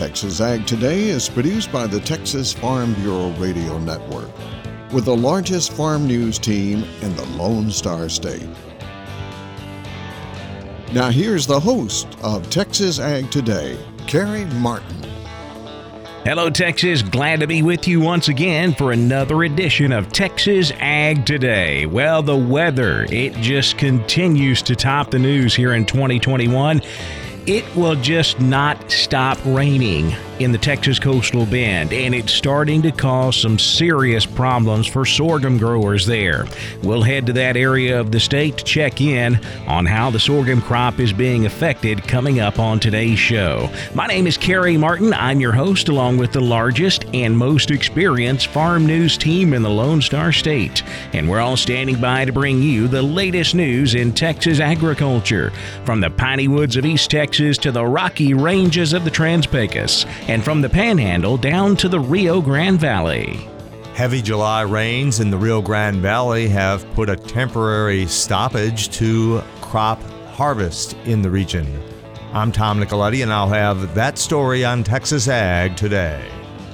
Texas Ag Today is produced by the Texas Farm Bureau Radio Network, with the largest farm news team in the Lone Star State. Now, here's the host of Texas Ag Today, Carey Martin. Hello, Texas. Glad to be with you once again for another edition of Texas Ag Today. Well, the weather, it just continues to top the news here in 2021 it will just not stop raining in the Texas coastal bend, and it's starting to cause some serious problems for sorghum growers there. We'll head to that area of the state to check in on how the sorghum crop is being affected coming up on today's show. My name is Carey Martin. I'm your host, along with the largest and most experienced farm news team in the Lone Star State, and we're all standing by to bring you the latest news in Texas agriculture from the piney woods of East Texas to the rocky ranges of the Trans Pecos and from the Panhandle down to the Rio Grande Valley. Heavy July rains in the Rio Grande Valley have put a temporary stoppage to crop harvest in the region. I'm Tom Nicoletti, and I'll have that story on Texas Ag today.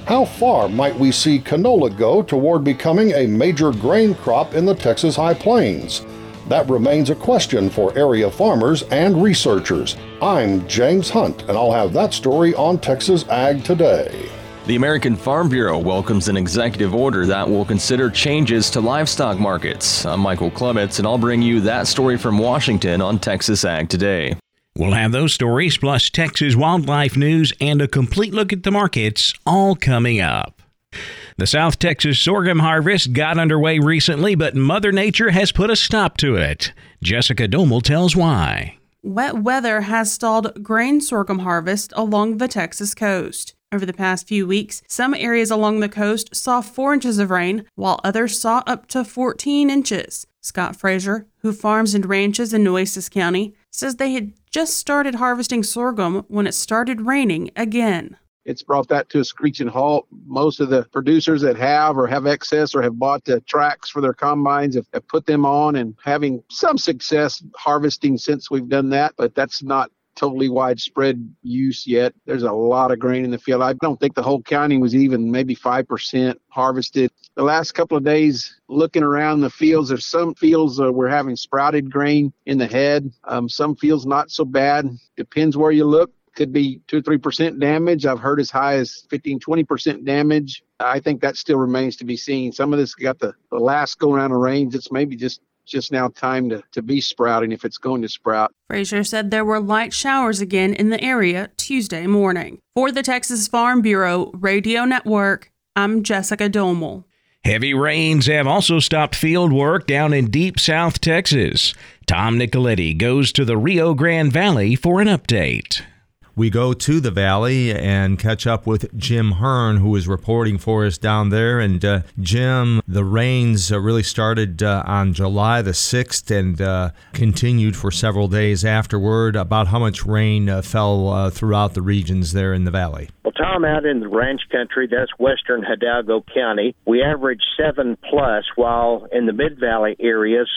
How far might we see canola go toward becoming a major grain crop in the Texas High Plains? That remains a question for area farmers and researchers. I'm James Hunt, and I'll have that story on Texas Ag Today. The American Farm Bureau welcomes an executive order that will consider changes to livestock markets. I'm Michael Clements, and I'll bring you that story from Washington on Texas Ag Today. We'll have those stories, plus Texas wildlife news and a complete look at the markets, all coming up. The South Texas sorghum harvest got underway recently, but Mother Nature has put a stop to it. Jessica Domel tells why. Wet weather has stalled grain sorghum harvest along the Texas coast. Over the past few weeks, some areas along the coast saw 4 inches of rain, while others saw up to 14 inches. Scott Frazier, who farms and ranches in Nueces County, says they had just started harvesting sorghum when it started raining again it's brought that to a screeching halt. Most of the producers that have or have excess or have bought the tracks for their combines have, have put them on and having some success harvesting since we've done that, but that's not totally widespread use yet. There's a lot of grain in the field. I don't think the whole county was even maybe 5% harvested. The last couple of days, looking around the fields, there's some fields uh, we're having sprouted grain in the head. Um, some fields not so bad. Depends where you look could be two or three percent damage. I've heard as high as 15, 20 percent damage. I think that still remains to be seen. Some of this got the, the last go around of rains. It's maybe just just now time to, to be sprouting if it's going to sprout. Frazier said there were light showers again in the area Tuesday morning. For the Texas Farm Bureau Radio Network, I'm Jessica Domel. Heavy rains have also stopped field work down in deep South Texas. Tom Nicoletti goes to the Rio Grande Valley for an update we go to the valley and catch up with Jim Hearn, who is reporting for us down there. And uh, Jim, the rains uh, really started uh, on July the 6th and uh, continued for several days afterward. About how much rain uh, fell uh, throughout the regions there in the valley? Well, Tom, out in the ranch country, that's western Hidalgo County, we averaged seven plus, while in the mid valley areas,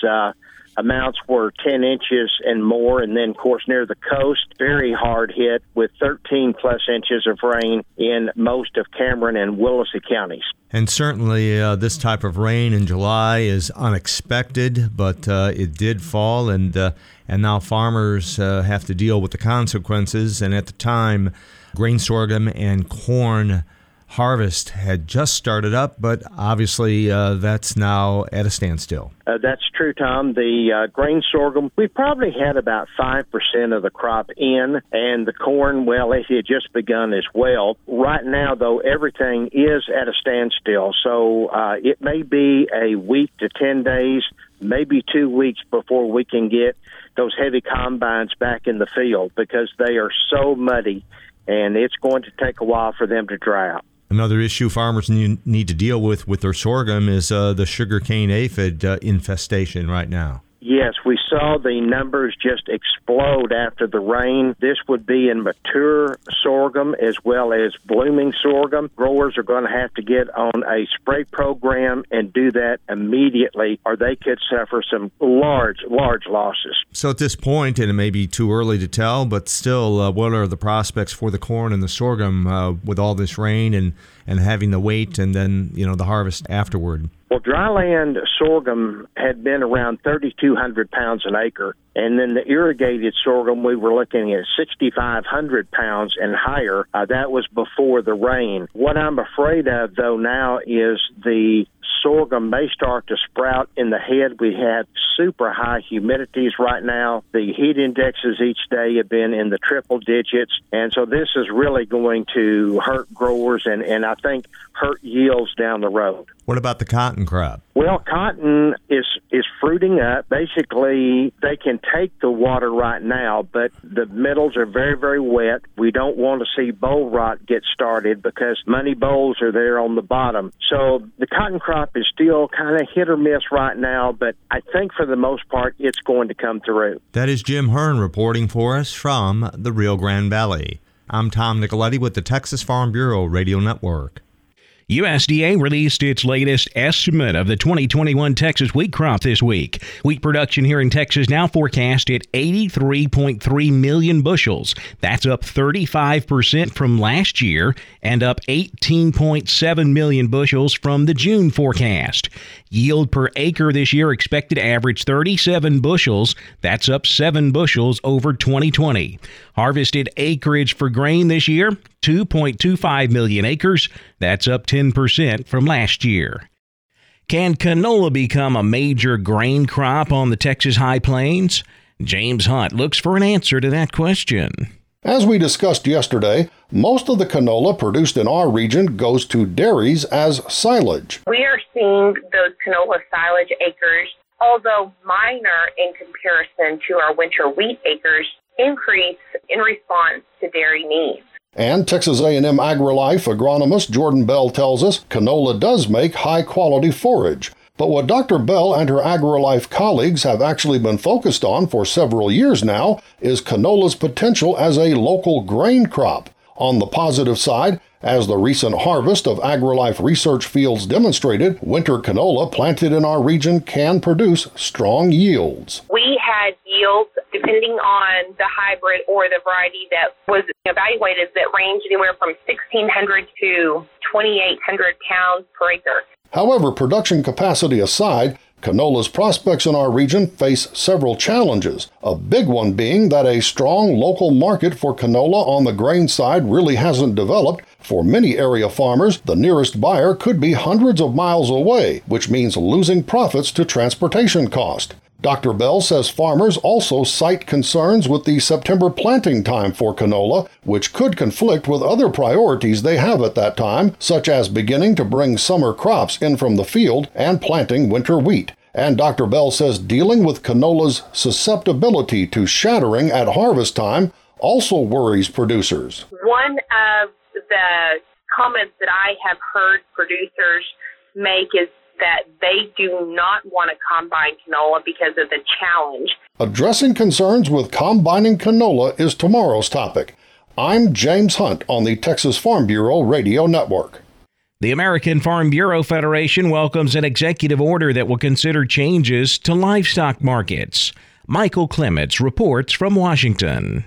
amounts were 10 inches and more. And then, of course, near the coast, very hard hit with 13 plus inches of rain in most of Cameron and Willacy counties. And certainly, uh, this type of rain in July is unexpected, but uh, it did fall, and uh, and now farmers uh, have to deal with the consequences. And at the time, grain sorghum and corn harvest had just started up, but obviously uh, that's now at a standstill. Uh, that's true, Tom. The uh, grain sorghum, we probably had about 5% of the crop in, and the corn, well, it had just begun as well. Right now, though, everything is at a standstill, so uh, it may be a week to 10 days, maybe two weeks before we can get those heavy combines back in the field because they are so muddy and it's going to take a while for them to dry out. Another issue farmers need to deal with with their sorghum is uh, the sugarcane aphid uh, infestation right now. Yes, we saw the numbers just explode after the rain. This would be in mature sorghum as well as blooming sorghum. Growers are going to have to get on a spray program and do that immediately, or they could suffer some large, large losses. So, at this point, and it may be too early to tell, but still, uh, what are the prospects for the corn and the sorghum uh, with all this rain and, and having the wait and then, you know, the harvest afterward? Well, dryland sorghum had been around 3,200 pounds an acre. And then the irrigated sorghum, we were looking at 6,500 pounds and higher. Uh, that was before the rain. What I'm afraid of, though, now is the sorghum may start to sprout in the head. We have super high humidities right now. The heat indexes each day have been in the triple digits. And so this is really going to hurt growers and, and I think hurt yields down the road. What about the cotton crop? Well, cotton is is fruiting up. Basically, they can take the water right now, but the middles are very very wet. We don't want to see boll rot get started because money bolls are there on the bottom. So the cotton crop is still kind of hit or miss right now, but I think for the most part it's going to come through. That is Jim Hearn reporting for us from the Rio Grande Valley. I'm Tom Nicoletti with the Texas Farm Bureau Radio Network. USDA released its latest estimate of the 2021 Texas wheat crop this week. Wheat production here in Texas now forecast at 83.3 million bushels. That's up 35% from last year and up 18.7 million bushels from the June forecast. Yield per acre this year expected to average 37 bushels. That's up 7 bushels over 2020. Harvested acreage for grain this year 2.25 million acres. That's up 10% from last year. Can canola become a major grain crop on the Texas High Plains? James Hunt looks for an answer to that question. As we discussed yesterday, most of the canola produced in our region goes to dairies as silage. We are seeing those canola silage acres, although minor in comparison to our winter wheat acres, increase in response to dairy needs. And Texas A&M AgriLife agronomist Jourdan Bell tells us canola does make high-quality forage. But what Dr. Bell and her AgriLife colleagues have actually been focused on for several years now is canola's potential as a local grain crop. On the positive side, as the recent harvest of AgriLife research fields demonstrated, winter canola planted in our region can produce strong yields. We had yields, depending on the hybrid or the variety that was evaluated, that ranged anywhere from 1,600 to 2,800 pounds per acre. However, production capacity aside, Canola's prospects in our region face several challenges, a big one being that a strong local market for canola on the grain side really hasn't developed. For many area farmers, the nearest buyer could be hundreds of miles away, which means losing profits to transportation cost. Dr. Bell says farmers also cite concerns with the September planting time for canola, which could conflict with other priorities they have at that time, such as beginning to bring summer crops in from the field and planting winter wheat. And Dr. Bell says dealing with canola's susceptibility to shattering at harvest time also worries producers. One of the comments that I have heard producers make is that they do not want to combine canola because of the challenge. Addressing concerns with combining canola is tomorrow's topic. I'm James Hunt on the Texas Farm Bureau Radio Network. The American Farm Bureau Federation welcomes an executive order that will consider changes to livestock markets. Michael Clements reports from Washington.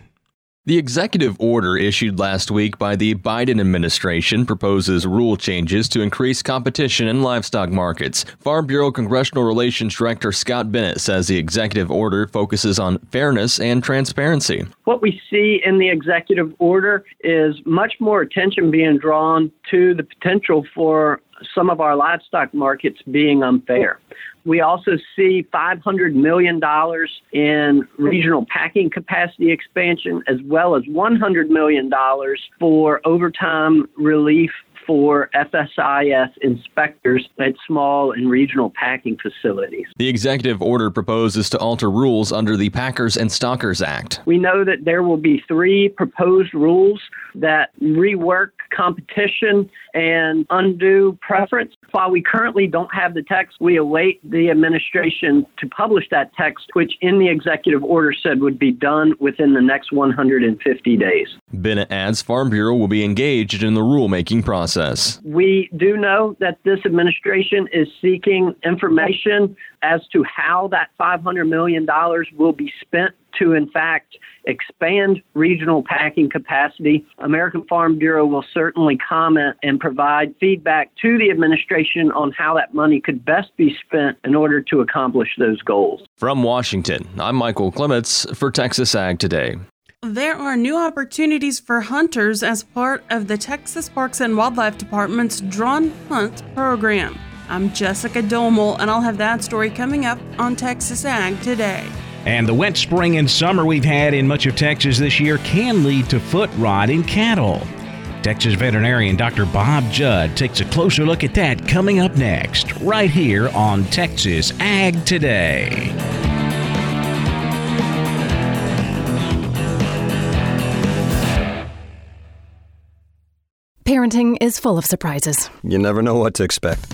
The executive order issued last week by the Biden administration proposes rule changes to increase competition in livestock markets. Farm Bureau Congressional Relations Director Scott Bennett says the executive order focuses on fairness and transparency. What we see in the executive order is much more attention being drawn to the potential for some of our livestock markets being unfair. We also see $500 million in regional packing capacity expansion, as well as $100 million for overtime relief for FSIS inspectors at small and regional packing facilities. The executive order proposes to alter rules under the Packers and Stockyards Act. We know that there will be three proposed rules that rework competition and undue preference. While we currently don't have the text, we await the administration to publish that text, which in the executive order said would be done within the next 150 days. Bennett adds Farm Bureau will be engaged in the rulemaking process. We do know that this administration is seeking information as to how that $500 million will be spent to, in fact, expand regional packing capacity. American Farm Bureau will certainly comment and provide feedback to the administration on how that money could best be spent in order to accomplish those goals. From Washington, I'm Michael Clements for Texas Ag Today. There are new opportunities for hunters as part of the Texas Parks and Wildlife Department's Drawn Hunt program. I'm Jessica Domel, and I'll have that story coming up on Texas Ag today. And the wet spring and summer we've had in much of Texas this year can lead to foot rot in cattle. Texas veterinarian Dr. Bob Judd takes a closer look at that coming up next, right here on Texas Ag Today. Parenting is full of surprises. You never know what to expect.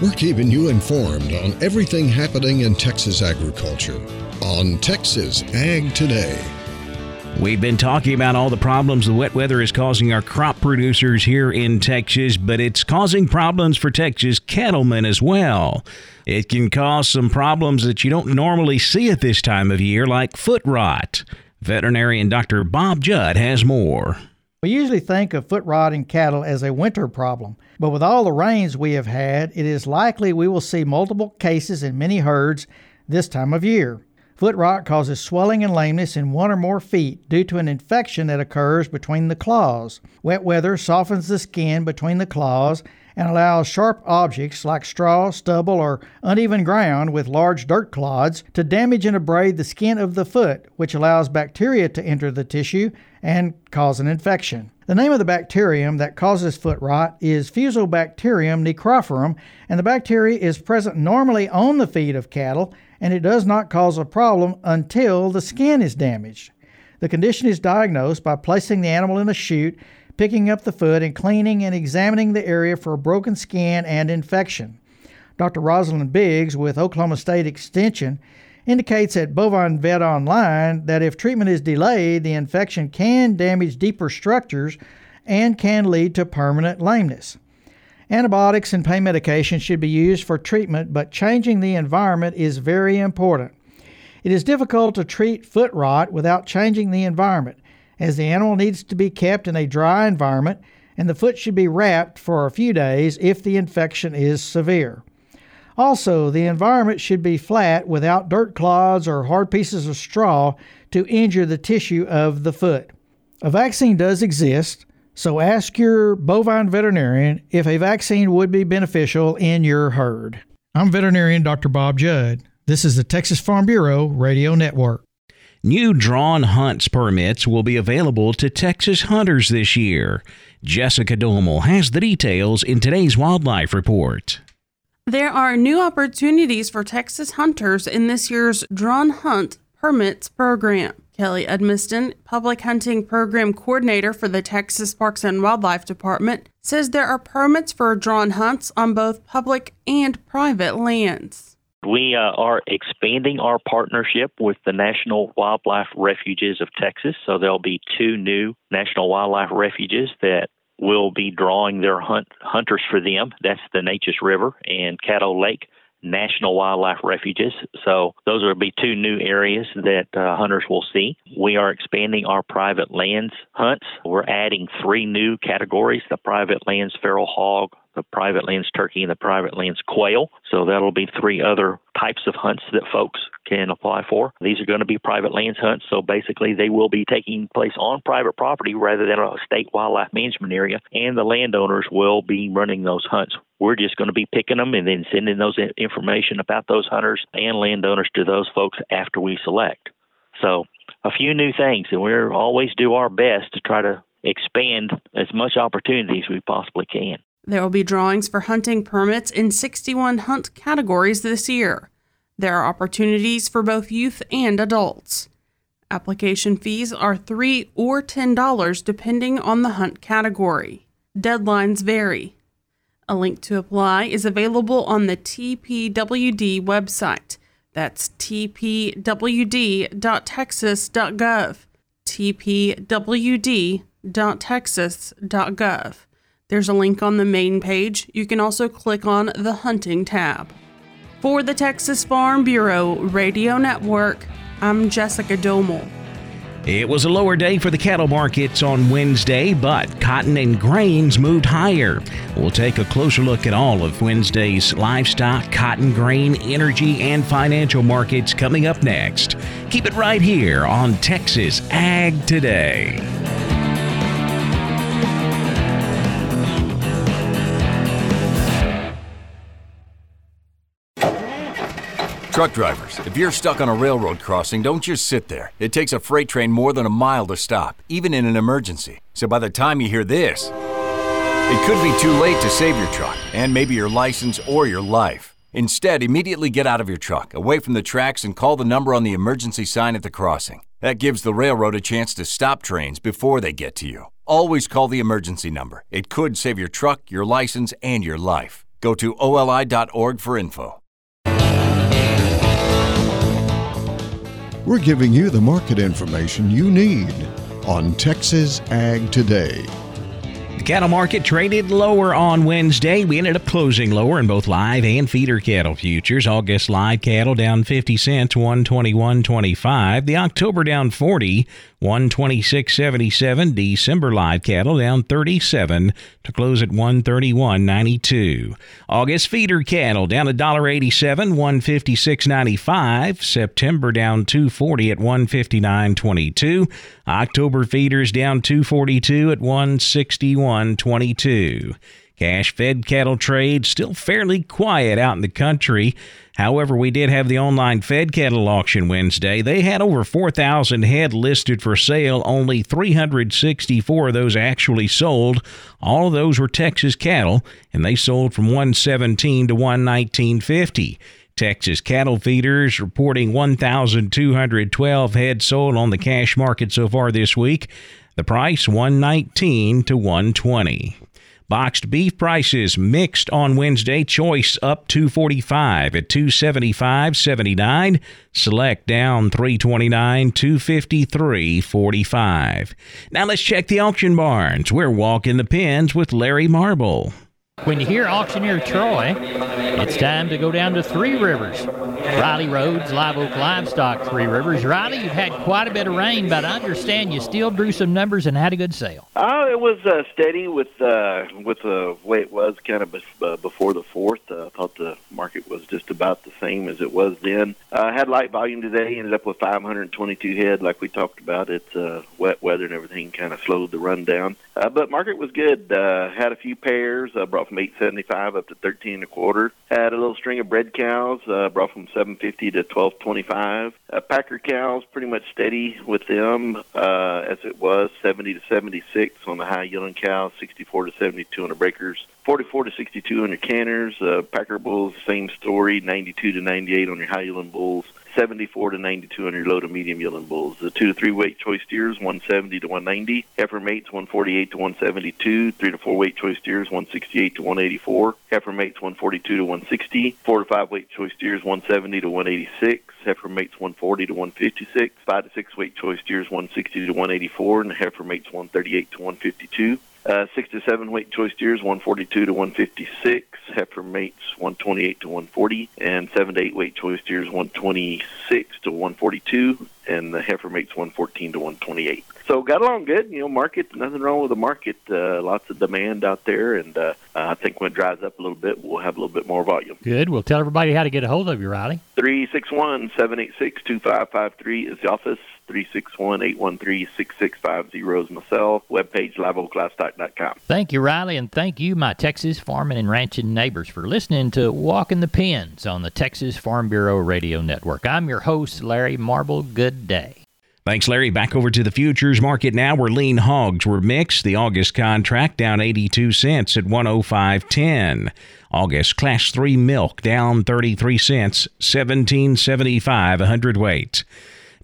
We're keeping you informed on everything happening in Texas agriculture on Texas Ag Today. We've been talking about all the problems the wet weather is causing our crop producers here in Texas, but it's causing problems for Texas cattlemen as well. It can cause some problems that you don't normally see at this time of year, like foot rot. Veterinarian Dr. Bob Judd has more. We usually think of foot rot in cattle as a winter problem, but with all the rains we have had, it is likely we will see multiple cases in many herds this time of year. Foot rot causes swelling and lameness in one or more feet due to an infection that occurs between the claws. Wet weather softens the skin between the claws and allows sharp objects like straw, stubble, or uneven ground with large dirt clods to damage and abrade the skin of the foot, which allows bacteria to enter the tissue and cause an infection. The name of the bacterium that causes foot rot is Fusobacterium necrophorum, and the bacteria is present normally on the feet of cattle, and it does not cause a problem until the skin is damaged. The condition is diagnosed by placing the animal in a chute picking up the foot and cleaning and examining the area for a broken skin and infection. Dr. Rosslyn Biggs with Oklahoma State Extension indicates at Bovine Vet Online that if treatment is delayed, the infection can damage deeper structures and can lead to permanent lameness. Antibiotics and pain medication should be used for treatment, but changing the environment is very important. It is difficult to treat foot rot without changing the environment as the animal needs to be kept in a dry environment and the foot should be wrapped for a few days if the infection is severe. Also, the environment should be flat without dirt clods or hard pieces of straw to injure the tissue of the foot. A vaccine does exist, so ask your bovine veterinarian if a vaccine would be beneficial in your herd. I'm veterinarian Dr. Bob Judd. This is the Texas Farm Bureau Radio Network. New drawn hunts permits will be available to Texas hunters this year. Jessica Domel has the details in today's Wildlife Report. There are new opportunities for Texas hunters in this year's Drawn Hunt Permits program. Kelly Edmiston, Public Hunting Program Coordinator for the Texas Parks and Wildlife Department, says there are permits for drawn hunts on both public and private lands. We uh, are expanding our partnership with the National Wildlife Refuges of Texas. So there'll be two new National Wildlife Refuges that will be drawing their hunt hunters for them. That's the Neches River and Caddo Lake national wildlife refuges. So those will be two new areas that uh, hunters will see. We are expanding our private lands hunts. We're adding three new categories: the private lands feral hog, the private lands turkey, and the private lands quail. So that'll be three other types of hunts that folks can apply for. These are going to be private lands hunts, so basically they will be taking place on private property rather than a state wildlife management area, and the landowners will be running those hunts. We're just going to be picking them and then sending those information about those hunters and landowners to those folks after we select. So a few new things, and we're always do our best to try to expand as much opportunity as we possibly can. There will be drawings for hunting permits in 61 hunt categories this year. There are opportunities for both youth and adults. Application fees are 3 or $10 depending on the hunt category. Deadlines vary. A link to apply is available on the TPWD website. That's tpwd.texas.gov. tpwd.texas.gov. There's a link on the main page. You can also click on the Hunting tab. For the Texas Farm Bureau Radio Network, I'm Jessica Domel. It was a lower day for the cattle markets on Wednesday, but cotton and grains moved higher. We'll take a closer look at all of Wednesday's livestock, cotton, grain, energy, and financial markets coming up next. Keep it right here on Texas Ag Today. Truck drivers, if you're stuck on a railroad crossing, don't just sit there. It takes a freight train more than a mile to stop, even in an emergency. So by the time you hear this, it could be too late to save your truck and maybe your license or your life. Instead, immediately get out of your truck, away from the tracks, and call the number on the emergency sign at the crossing. That gives the railroad a chance to stop trains before they get to you. Always call the emergency number. It could save your truck, your license, and your life. Go to oli.org for info. We're giving you the market information you need on Texas Ag Today. The cattle market traded lower on Wednesday. We ended up closing lower in both live and feeder cattle futures. August live cattle down 50 cents, 121.25. The October down 40, 126.77. December live cattle down 37 to close at 131.92. August feeder cattle down $1.87, 156.95. September down 240 at 159.22. October feeders down 242 at 161.22. Cash fed cattle trade still fairly quiet out in the country. However, we did have the online fed cattle auction Wednesday. They had over 4,000 head listed for sale, only 364 of those actually sold. All of those were Texas cattle, and they sold from 117 to 119.50. Texas cattle feeders reporting 1,212 head sold on the cash market so far this week. The price 119 to 120. Boxed beef prices mixed on Wednesday. Choice up 245 at 275.79. Select down 329 253.45. Now let's check the auction barns. We're walking the pens with Larry Marble. When you hear Auctioneer Troy, it's time to go down to Three Rivers. Riley Rhodes, Live Oak Livestock, Three Rivers. Riley, you've had quite a bit of rain, but I understand you still drew some numbers and had a good sale. Oh, it was uh, steady with uh, with the way it was kind of uh, before the fourth. Uh, I thought the market was just about the same as it was then. Uh, had light volume today. Ended up with 522 head, like we talked about. It's uh, wet weather and everything kind of slowed the run down. Uh, but market was good. Uh, had a few pairs. Uh, brought from 875 up to 13 and a quarter. Had a little string of bred cows. Uh, brought from 750 to 1225. Uh, Packer cows pretty much steady with them uh, as it was 70 to 76 on the high yielding cows, 64 to 72 on the breakers. 44 to 62 on your canners. Uh, Packer bulls, same story, 92 to 98 on your high yielding bulls. 74 to 92 on your low to medium yielding bulls. The two to three weight choice steers, 170 to 190. Heifer mates, 148 to 172. Three to four weight choice steers, 168 to 184. Heifer mates, 142 to 160. Four to five weight choice steers, 170 to 186. Heifer mates, 140 to 156. Five to six weight choice steers, 160 to 184. And heifer mates, 138 to 152. Uh, six to seven weight choice steers, 142 to 156. Heifer mates, 128 to 140, and seven to eight weight choice steers, 126 to 142, and the heifer mates, 114 to 128. So got along good. You know, market, nothing wrong with the market. Uh, lots of demand out there, and uh, I think when it dries up a little bit, we'll have a little bit more volume. Good. We'll tell everybody how to get a hold of you, Riley. 361 786 2553 is the office. 361-813-6650 is my cell. Webpage liveoaklivestock.com. Thank you, Riley, and thank you, my Texas farming and ranching neighbors, for listening to Walking the Pens on the Texas Farm Bureau Radio Network. I'm your host, Larry Marble. Good day. Thanks, Larry. Back over to the futures market now where lean hogs were mixed. The August contract down 82 cents at 105.10. August class 3 milk down 33 cents, 17.75 a hundredweight.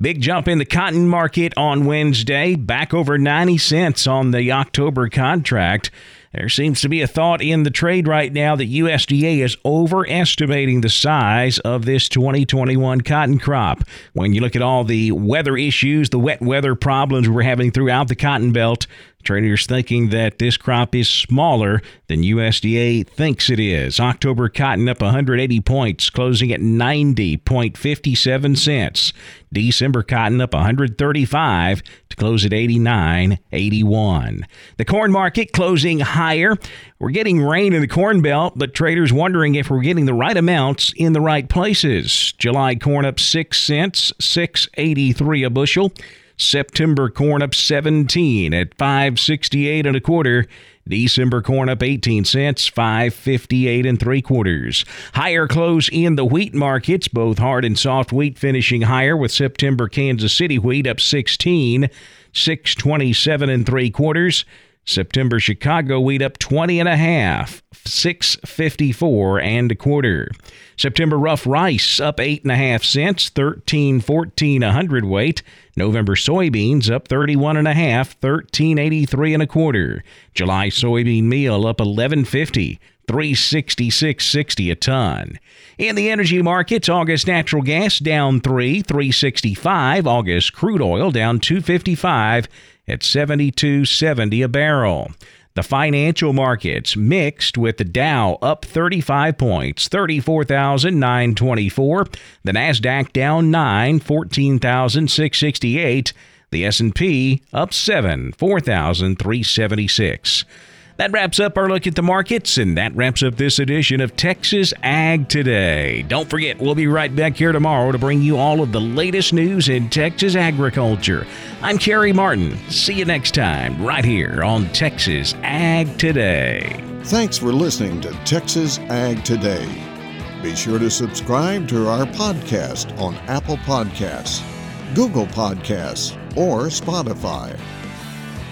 Big jump in the cotton market on Wednesday, back over 90 cents on the October contract. There seems to be a thought in the trade right now that USDA is overestimating the size of this 2021 cotton crop. When you look at all the weather issues, the wet weather problems we're having throughout the cotton belt, Traders thinking that this crop is smaller than USDA thinks it is. October cotton up 180 points, closing at 90.57 cents. December cotton up 135 to close at 89.81. The corn market closing higher. We're getting rain in the corn belt, but traders wondering if we're getting the right amounts in the right places. July corn up 6 cents, 6.83 a bushel. September corn up 17 at 568 and a quarter. December corn up 18 cents, 558 and three quarters. Higher close in the wheat markets, both hard and soft wheat finishing higher with September Kansas City wheat up 16, 627 and three quarters. September Chicago wheat up 20 and a half, 654 and a quarter. September rough rice up eight and a half cents, 1314 a hundredweight. November soybeans up 31 and a half, 1383 and a quarter. July soybean meal up 1150. 366.60 a ton. In the energy markets, August natural gas down 3, 365. August crude oil down 255 at 72.70 a barrel. The financial markets mixed with the Dow up 35 points, 34,924. The Nasdaq down 9, 14,668. The S&P up 7, 4,376. That wraps up our look at the markets, and that wraps up this edition of Texas Ag Today. Don't forget, we'll be right back here tomorrow to bring you all of the latest news in Texas agriculture. I'm Carey Martin. See you next time, right here on Texas Ag Today. Thanks for listening to Texas Ag Today. Be sure to subscribe to our podcast on Apple Podcasts, Google Podcasts, or Spotify.